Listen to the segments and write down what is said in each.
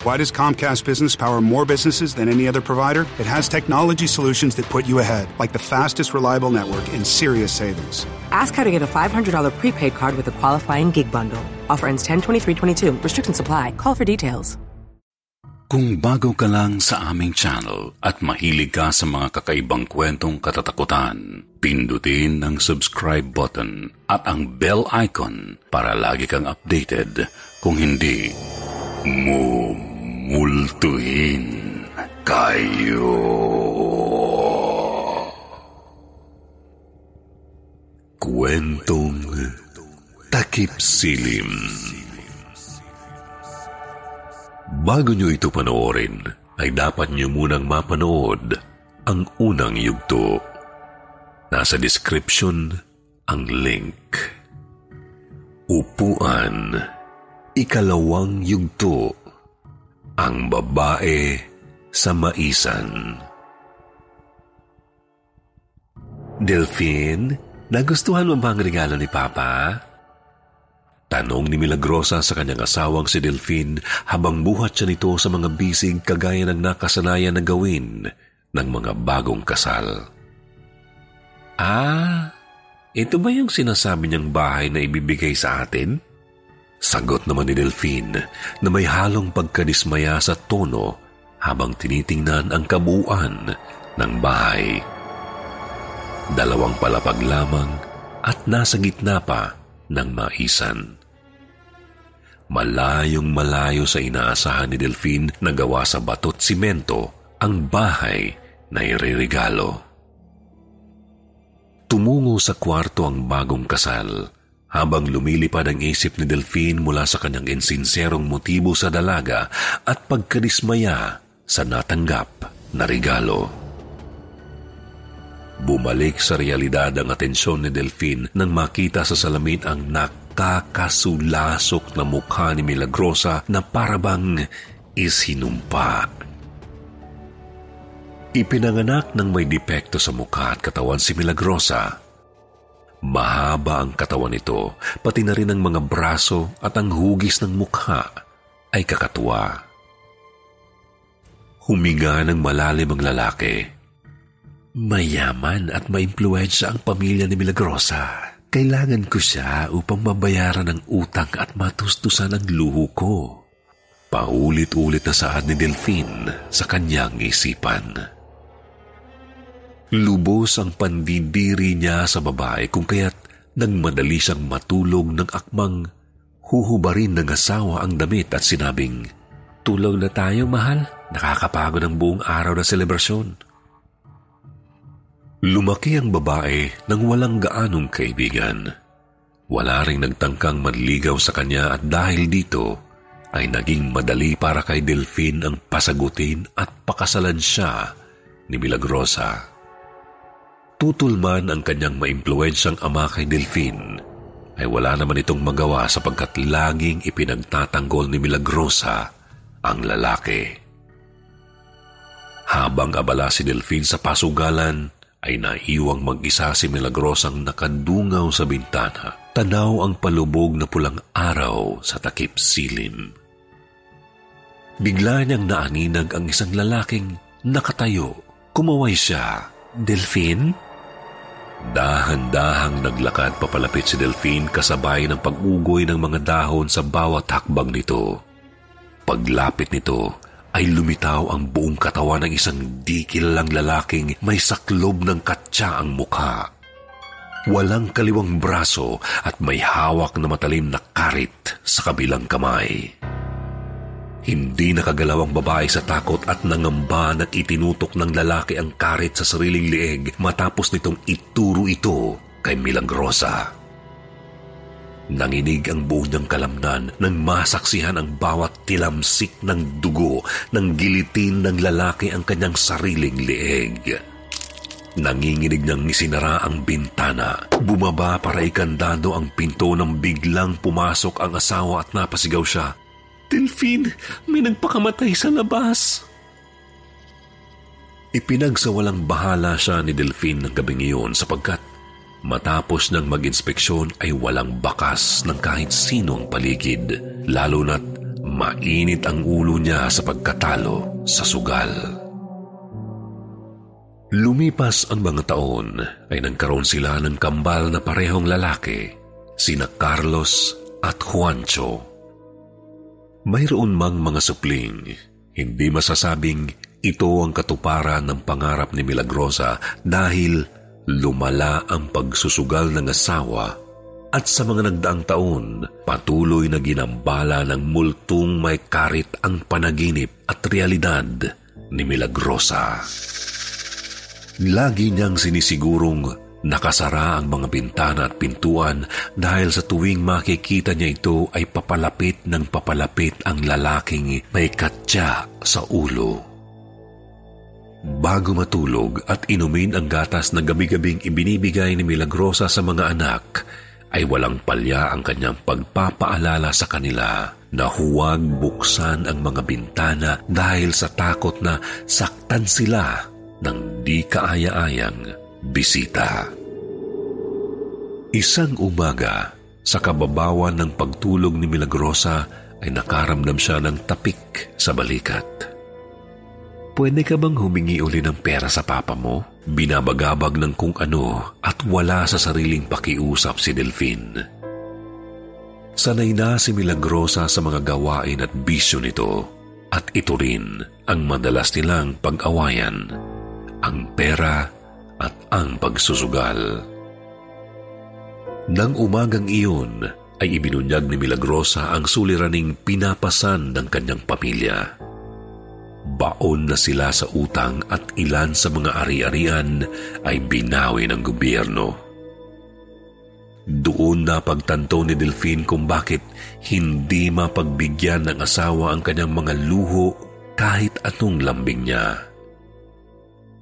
Why does Comcast Business power more businesses than any other provider? It has technology solutions that put you ahead, like the fastest, reliable network and serious savings. Ask how to get a $500 prepaid card with a qualifying gig bundle. Offer ends 10 23 22. Restrictions apply. Call for details. Kung bago ka lang sa aming channel at mahilig ka sa mga kakaibang kwentong katatakutan, pindutin ang subscribe button at ang bell icon para lagi kang updated. Kung hindi, mumultuhin kayo. Kwentong takip silim. Bago nyo ito panoorin, ay dapat nyo munang mapanood ang unang yugto. Nasa description ang link. Upuan, ikalawang yugto, ang babae sa maisan. Delphine, nagustuhan mo ba ang regalo ni Papa? Tanong ni Milagrosa sa kanyang asawang si Delphine habang buhat siya nito sa mga bisig kagaya ng nakasanayan na gawin ng mga bagong kasal. Ah, ito ba yung sinasabi niyang bahay na ibibigay sa atin? Sagot naman ni Delphine na may halong pagkadismaya sa tono habang tinitingnan ang kabuuan ng bahay. Dalawang palapag lamang at nasa gitna pa ng maisan. Malayong malayo sa inaasahan ni Delphine na gawa sa batot simento ang bahay na iririgalo. Tumungo sa kwarto ang bagong kasal habang lumilipad ang isip ni Delphine mula sa kanyang insinserong motibo sa dalaga at pagkadismaya sa natanggap na regalo. Bumalik sa realidad ang atensyon ni Delphine nang makita sa salamin ang nakakasulasok na mukha ni Milagrosa na parabang isinumpa. Ipinanganak ng may depekto sa mukha at katawan si Milagrosa. Mahaba ang katawan nito, pati na rin ang mga braso at ang hugis ng mukha ay kakatuwa. Huminga ng malalim ang lalaki. Mayaman at maimpluwensya ang pamilya ni Milagrosa. Kailangan ko siya upang mabayaran ang utang at matustusan ang luho ko. Paulit-ulit na saad ni Delphine sa kanyang isipan. Lubos ang pandidiri niya sa babae kung kaya't nang madali siyang matulog ng akmang huhubarin ng asawa ang damit at sinabing, Tulog na tayo, mahal. Nakakapagod ang buong araw na selebrasyon. Lumaki ang babae nang walang gaanong kaibigan. Wala ring nagtangkang manligaw sa kanya at dahil dito ay naging madali para kay Delphine ang pasagutin at pakasalan siya ni Milagrosa. Tutol man ang kanyang maimpluwensyang ama kay Delphine, ay wala naman itong magawa sapagkat laging ipinagtatanggol ni Milagrosa ang lalaki. Habang abala si Delphine sa pasugalan, ay naiwang mag-isa si Milagrosang nakadungaw sa bintana. Tanaw ang palubog na pulang araw sa takip silim. Bigla niyang naaninag ang isang lalaking nakatayo. Kumaway siya. Delphine? Dahan-dahang naglakad papalapit si Delphine kasabay ng pag-ugoy ng mga dahon sa bawat hakbang nito. Paglapit nito, ay lumitaw ang buong katawan ng isang di kilalang lalaking may saklob ng katsa ang mukha. Walang kaliwang braso at may hawak na matalim na karit sa kabilang kamay. Hindi nakagalaw ang babae sa takot at nangamba na itinutok ng lalaki ang karit sa sariling lieg matapos nitong ituro ito kay Milagrosa. Nanginig ang buo niyang kalamnan nang masaksihan ang bawat tilamsik ng dugo ng gilitin ng lalaki ang kanyang sariling lieg. Nanginginig niyang isinara ang bintana. Bumaba para ikandado ang pinto nang biglang pumasok ang asawa at napasigaw siya. Delphine, may nagpakamatay sa labas. Ipinagsawalang bahala siya ni Delphine ng gabing iyon sapagkat matapos niyang mag-inspeksyon ay walang bakas ng kahit sinong paligid, lalo na't mainit ang ulo niya sa pagkatalo sa sugal. Lumipas ang mga taon ay nagkaroon sila ng kambal na parehong lalaki, sina Carlos at Juancho. Mayroon mang mga supling, hindi masasabing ito ang katuparan ng pangarap ni Milagrosa dahil lumala ang pagsusugal ng asawa at sa mga nagdaang taon, patuloy na ginambala ng multong may karit ang panaginip at realidad ni Milagrosa. Lagi niyang sinisigurong Nakasara ang mga bintana at pintuan dahil sa tuwing makikita niya ito ay papalapit ng papalapit ang lalaking may katya sa ulo. Bago matulog at inumin ang gatas na gabi-gabing ibinibigay ni Milagrosa sa mga anak, ay walang palya ang kanyang pagpapaalala sa kanila na huwag buksan ang mga bintana dahil sa takot na saktan sila ng di kaaya-ayang bisita. Isang umaga, sa kababawan ng pagtulog ni Milagrosa ay nakaramdam siya ng tapik sa balikat. Pwede ka bang humingi uli ng pera sa papa mo? Binabagabag ng kung ano at wala sa sariling pakiusap si Delphine. Sanay na si Milagrosa sa mga gawain at bisyo nito at ito rin ang madalas nilang pag-awayan, ang pera at ang pagsusugal. Nang umagang iyon, ay ibinunyag ni Milagrosa ang suliraning pinapasan ng kanyang pamilya. Baon na sila sa utang at ilan sa mga ari-arian ay binawi ng gobyerno. Doon na pagtanto ni Delphine kung bakit hindi mapagbigyan ng asawa ang kanyang mga luho kahit anong lambing niya.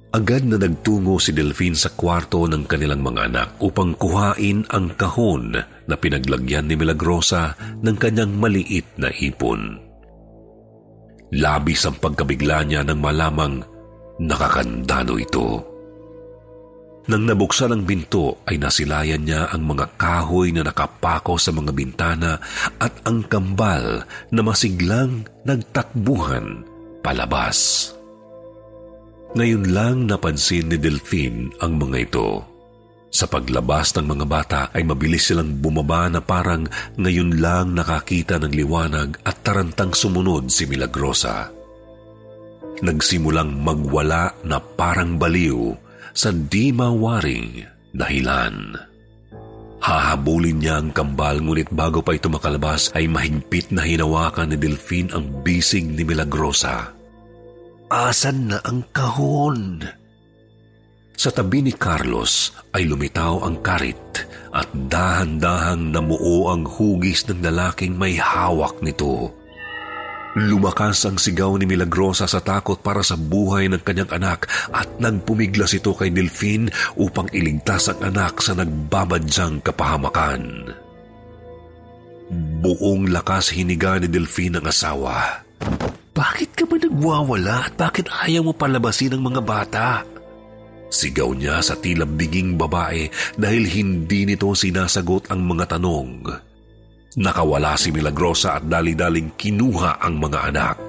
Agad na nagtungo si Delphine sa kwarto ng kanilang mga anak upang kuhain ang kahon na pinaglagyan ni Milagrosa ng kanyang maliit na ipon. Labis ang pagkabigla niya nang malamang nakakandano ito. Nang nabuksan ang binto ay nasilayan niya ang mga kahoy na nakapako sa mga bintana at ang kambal na masiglang nagtakbuhan palabas. Ngayon lang napansin ni Delphine ang mga ito. Sa paglabas ng mga bata ay mabilis silang bumaba na parang ngayon lang nakakita ng liwanag at tarantang sumunod si Milagrosa. Nagsimulang magwala na parang baliw sa di mawaring dahilan. Hahabulin niya ang kambal ngunit bago pa ito makalabas ay mahigpit na hinawakan ni Delphine ang bisig ni Milagrosa. Asan na ang kahon? Sa tabi ni Carlos ay lumitaw ang karit at dahan-dahang namuo ang hugis ng lalaking may hawak nito. Lumakas ang sigaw ni Milagrosa sa takot para sa buhay ng kanyang anak at nagpumiglas ito kay Delphine upang iligtas ang anak sa nagbabadyang kapahamakan. Buong lakas hiniga ni Delphine ang asawa. Bakit ka ba nagwawala at bakit ayaw mo palabasin ang mga bata? Sigaw niya sa tila biging babae dahil hindi nito sinasagot ang mga tanong. Nakawala si Milagrosa at dali-daling kinuha ang mga anak.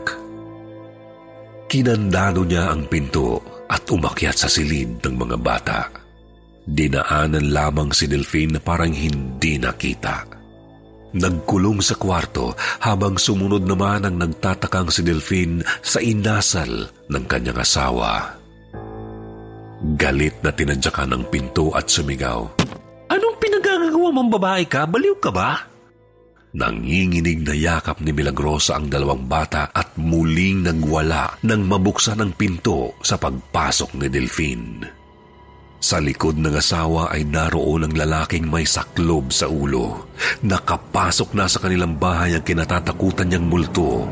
Kinandado niya ang pinto at umakyat sa silid ng mga bata. Dinaanan lamang si Delphine na parang hindi nakita. Nagkulong sa kwarto habang sumunod naman ang nagtatakang si Delphine sa inasal ng kanyang asawa. Galit na tinadyakan ang pinto at sumigaw. Anong pinagagawa mong babae ka? Baliw ka ba? Nanginginig na yakap ni Milagrosa ang dalawang bata at muling nagwala nang mabuksan ang pinto sa pagpasok ni Delphine. Sa likod ng asawa ay naroon ang lalaking may saklob sa ulo. Nakapasok na sa kanilang bahay ang kinatatakutan niyang multo.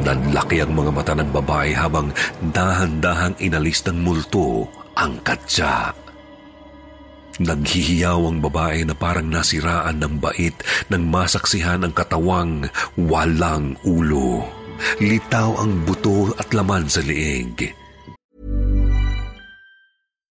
Nanlaki ang mga mata ng babae habang dahan-dahang inalis ng multo ang katsa. Naghihiyaw ang babae na parang nasiraan ng bait nang masaksihan ang katawang walang ulo. Litaw ang buto at laman sa liig.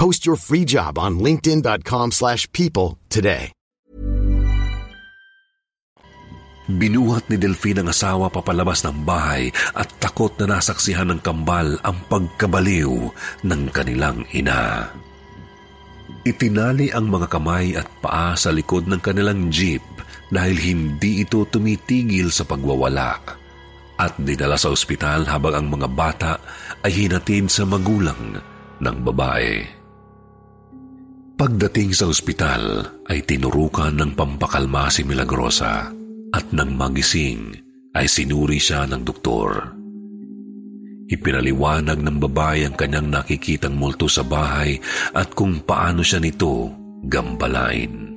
Post your free job on linkedin.com slash people today. Binuhat ni Delphine ang asawa papalabas ng bahay at takot na nasaksihan ng kambal ang pagkabaliw ng kanilang ina. Itinali ang mga kamay at paa sa likod ng kanilang jeep dahil hindi ito tumitigil sa pagwawala at dinala sa ospital habang ang mga bata ay hinatid sa magulang ng babae. Pagdating sa ospital ay tinurukan ng pampakalma si Milagrosa at nang magising ay sinuri siya ng doktor. Ipinaliwanag ng babae ang kanyang nakikitang multo sa bahay at kung paano siya nito gambalain.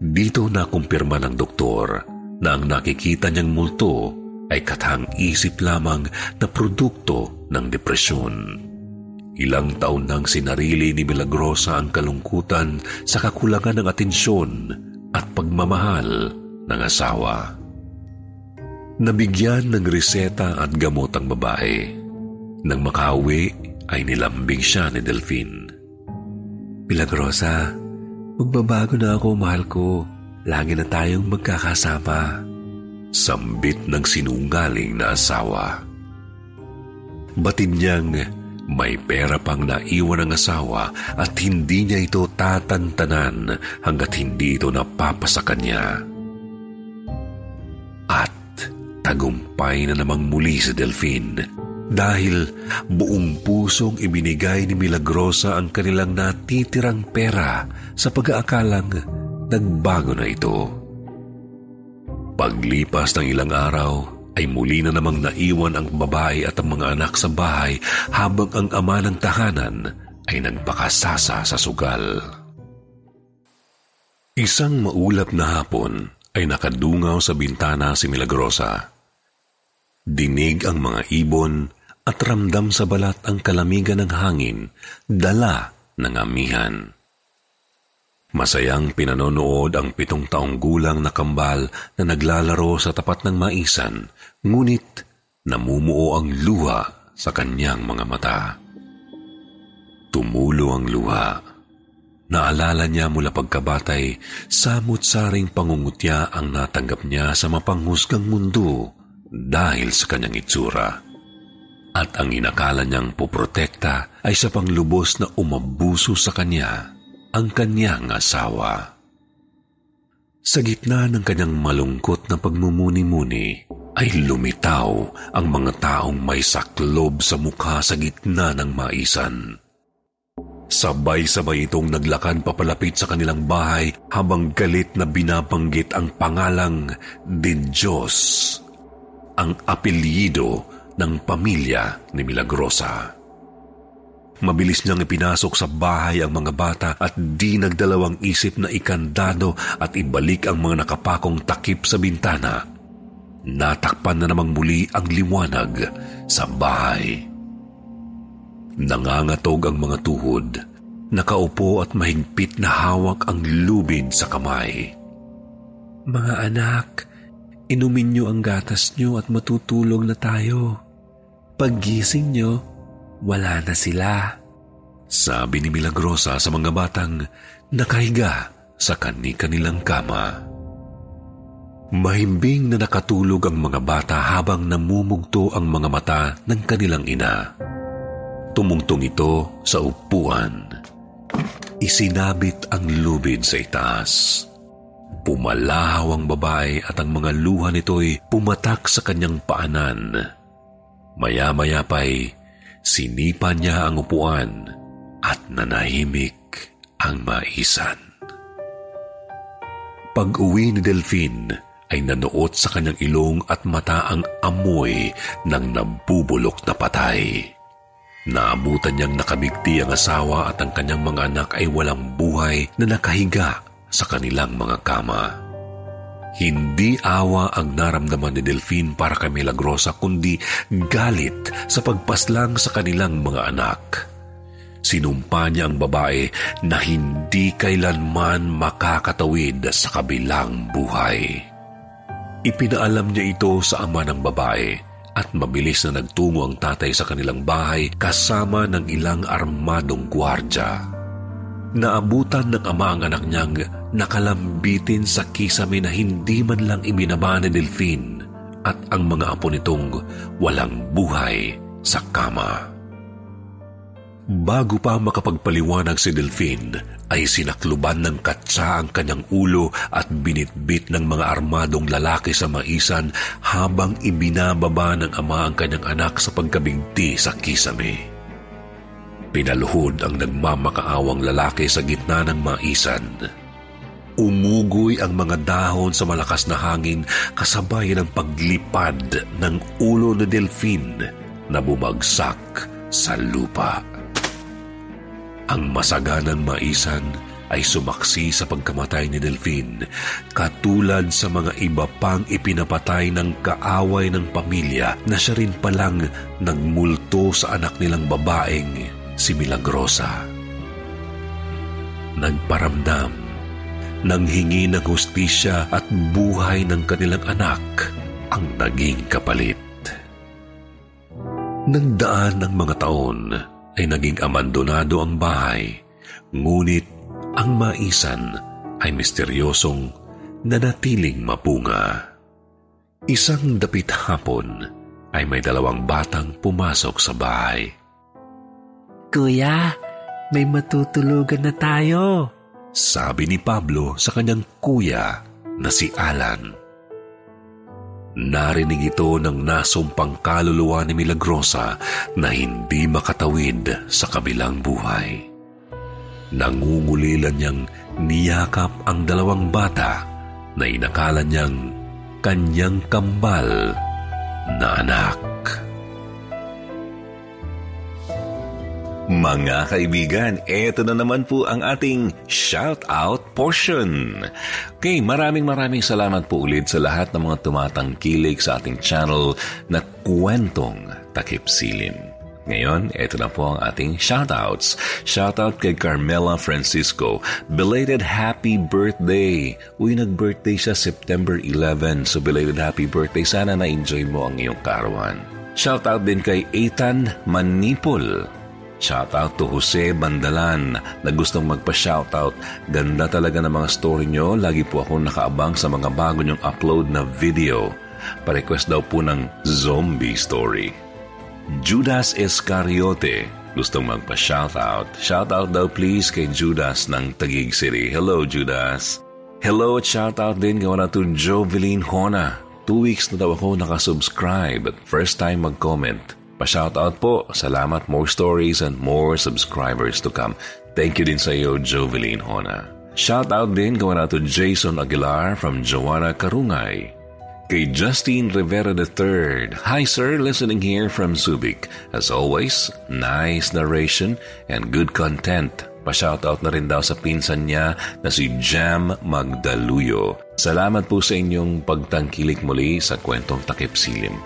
Dito nakumpirma ng doktor na ang nakikita niyang multo ay katang isip lamang na produkto ng depresyon. Ilang taon nang sinarili ni Milagrosa ang kalungkutan sa kakulangan ng atensyon at pagmamahal ng asawa. Nabigyan ng reseta at gamot ang babae. Nang makauwi ay nilambing siya ni Delphine. Milagrosa, magbabago na ako, mahal ko. Lagi na tayong magkakasama. Sambit ng sinungaling na asawa. Batid niyang may pera pang naiwan ng asawa at hindi niya ito tatantanan hanggat hindi ito napapasa kanya. At tagumpay na namang muli si Delphine dahil buong pusong ibinigay ni Milagrosa ang kanilang natitirang pera sa pag-aakalang nagbago na ito. Paglipas ng ilang araw, ay muli na namang naiwan ang babae at ang mga anak sa bahay habang ang ama ng tahanan ay nagpakasasa sa sugal. Isang maulap na hapon ay nakadungaw sa bintana si Milagrosa. Dinig ang mga ibon at ramdam sa balat ang kalamigan ng hangin, dala ng amihan. Masayang pinanonood ang pitong taong gulang na kambal na naglalaro sa tapat ng maisan, ngunit namumuo ang luha sa kanyang mga mata. Tumulo ang luha. Naalala niya mula pagkabatay, samot-saring pangungutya ang natanggap niya sa mapanghusgang mundo dahil sa kanyang itsura. At ang inakala niyang poprotekta ay sa panglubos na umabuso sa kanya ang kanyang asawa. Sa gitna ng kanyang malungkot na pagmumuni-muni, ay lumitaw ang mga taong may saklob sa mukha sa gitna ng maisan. Sabay-sabay itong naglakad papalapit sa kanilang bahay habang galit na binabanggit ang pangalang din Diyos, ang apelyido ng pamilya ni Milagrosa. Mabilis niyang ipinasok sa bahay ang mga bata at di nagdalawang isip na ikandado at ibalik ang mga nakapakong takip sa bintana. Natakpan na namang muli ang liwanag sa bahay. Nangangatog ang mga tuhod. Nakaupo at mahigpit na hawak ang lubid sa kamay. Mga anak, inumin niyo ang gatas niyo at matutulog na tayo. Paggising niyo, wala na sila. Sabi ni Milagrosa sa mga batang nakahiga sa kani-kanilang kama. Mahimbing na nakatulog ang mga bata habang namumugto ang mga mata ng kanilang ina. Tumungtong ito sa upuan. Isinabit ang lubid sa itaas. Pumalahaw ang babae at ang mga luha nito'y pumatak sa kanyang paanan. Maya-maya pa'y sinipa niya ang upuan at nanahimik ang maisan. Pag-uwi ni Delphine ay nanuot sa kanyang ilong at mata ang amoy ng nabubulok na patay. Naabutan niyang nakabigti ang asawa at ang kanyang mga anak ay walang buhay na nakahiga sa kanilang mga kama. Hindi awa ang naramdaman ni Delphine para kay Milagrosa kundi galit sa pagpaslang sa kanilang mga anak. Sinumpa niya ang babae na hindi kailanman makakatawid sa kabilang buhay. Ipinaalam niya ito sa ama ng babae at mabilis na nagtungo ang tatay sa kanilang bahay kasama ng ilang armadong gwardya. Naabutan ng ama ang anak niyang nakalambitin sa kisame na hindi man lang ibinaba ni Delphine at ang mga apo nitong walang buhay sa kama. Bago pa makapagpaliwanag si Delphine, ay sinakluban ng katsa ang kanyang ulo at binitbit ng mga armadong lalaki sa maisan habang ibinababa ng ama ang kanyang anak sa pagkabigti sa kisame. Pinaluhod ang nagmamakaawang lalaki sa gitna ng maisan. Umugoy ang mga dahon sa malakas na hangin kasabay ng paglipad ng ulo ni Delphine na bumagsak sa lupa. Ang masaganang maisan ay sumaksi sa pagkamatay ni Delphine, katulad sa mga iba pang ipinapatay ng kaaway ng pamilya na siya rin palang nagmulto sa anak nilang babaeng si Milagrosa. Nagparamdam, nanghingi ng hustisya at buhay ng kanilang anak ang naging kapalit. Nagdaan ng mga taon, ay naging abandonado ang bahay, ngunit ang maisan ay misteryosong nanatiling mapunga. Isang dapit hapon ay may dalawang batang pumasok sa bahay. Kuya, may matutulugan na tayo. Sabi ni Pablo sa kanyang kuya na si Alan. Narinig ito ng nasumpang kaluluwa ni Milagrosa na hindi makatawid sa kabilang buhay. Nangungulilan niyang niyakap ang dalawang bata na inakala niyang kanyang kambal na anak. Mga kaibigan, eto na naman po ang ating shout-out portion. Okay, maraming maraming salamat po ulit sa lahat ng mga tumatangkilik sa ating channel na kwentong takip silim. Ngayon, eto na po ang ating shoutouts. Shoutout kay Carmela Francisco. Belated happy birthday! Uy, nag-birthday siya September 11. So, belated happy birthday. Sana na-enjoy mo ang iyong karawan. Shoutout din kay Ethan Manipol. Shoutout to Jose Bandalan na gustong magpa-shoutout. Ganda talaga ng mga story nyo. Lagi po ako nakaabang sa mga bago nyong upload na video. Pa-request daw po ng zombie story. Judas Iscariote gustong magpa-shoutout. Shoutout daw please kay Judas ng Tagig City. Hello Judas! Hello at shoutout din gawa na to Joveline Hona. Two weeks na daw ako nakasubscribe at first time mag-comment. Pa-shoutout po. Salamat. More stories and more subscribers to come. Thank you din sa iyo, Joveline Hona. Shoutout din gawa na to Jason Aguilar from Joanna Karungay. Kay Justine Rivera III. Hi sir, listening here from Subic. As always, nice narration and good content. Pa-shoutout na rin daw sa pinsan niya na si Jam Magdaluyo. Salamat po sa inyong pagtangkilik muli sa kwentong takip silim.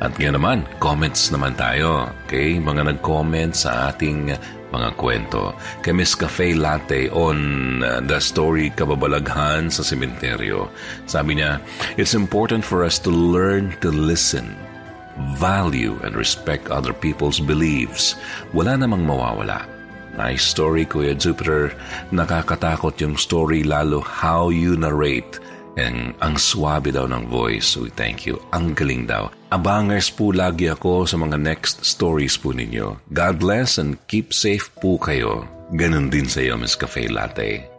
At ngayon naman, comments naman tayo. Okay? Mga nag-comment sa ating mga kwento. Kay Miss Cafe Latte on uh, the story Kababalaghan sa Sementeryo. Sabi niya, It's important for us to learn to listen, value, and respect other people's beliefs. Wala namang mawawala. Nice story, Kuya Jupiter. Nakakatakot yung story lalo how you narrate And ang swabe daw ng voice. We thank you. Ang galing daw. Abangers po lagi ako sa mga next stories po ninyo. God bless and keep safe po kayo. Ganon din sa iyo, Miss Cafe Latte.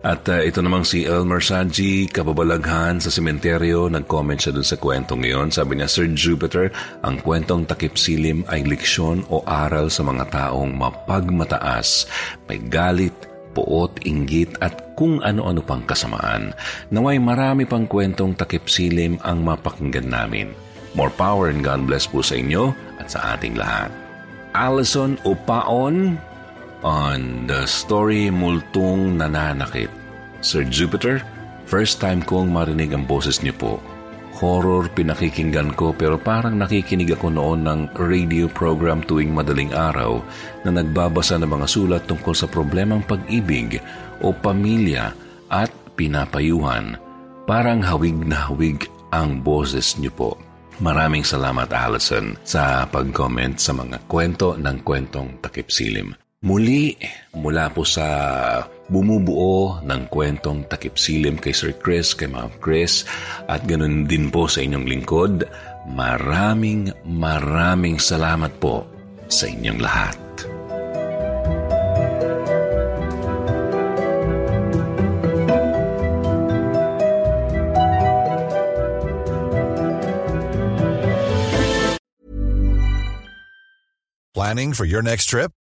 At uh, ito namang si Elmer Saji, kababalaghan sa sementeryo, nag-comment siya dun sa kwentong ngayon. Sabi niya, Sir Jupiter, ang kwentong takip silim ay leksyon o aral sa mga taong mapagmataas, may galit, puot, inggit at kung ano-ano pang kasamaan. Naway marami pang kwentong takip silim ang mapakinggan namin. More power and God bless po sa inyo at sa ating lahat. Allison Upaon on the story Multong Nananakit. Sir Jupiter, first time kong marinig ang boses niyo po horror pinakikinggan ko pero parang nakikinig ako noon ng radio program tuwing madaling araw na nagbabasa ng mga sulat tungkol sa problemang pag-ibig o pamilya at pinapayuhan. Parang hawig na hawig ang boses niyo po. Maraming salamat Allison sa pag-comment sa mga kwento ng kwentong takip silim. Muli, mula po sa bumubuo ng kwentong takip silim kay Sir Chris, kay Ma'am Chris, at ganun din po sa inyong lingkod, maraming maraming salamat po sa inyong lahat. Planning for your next trip?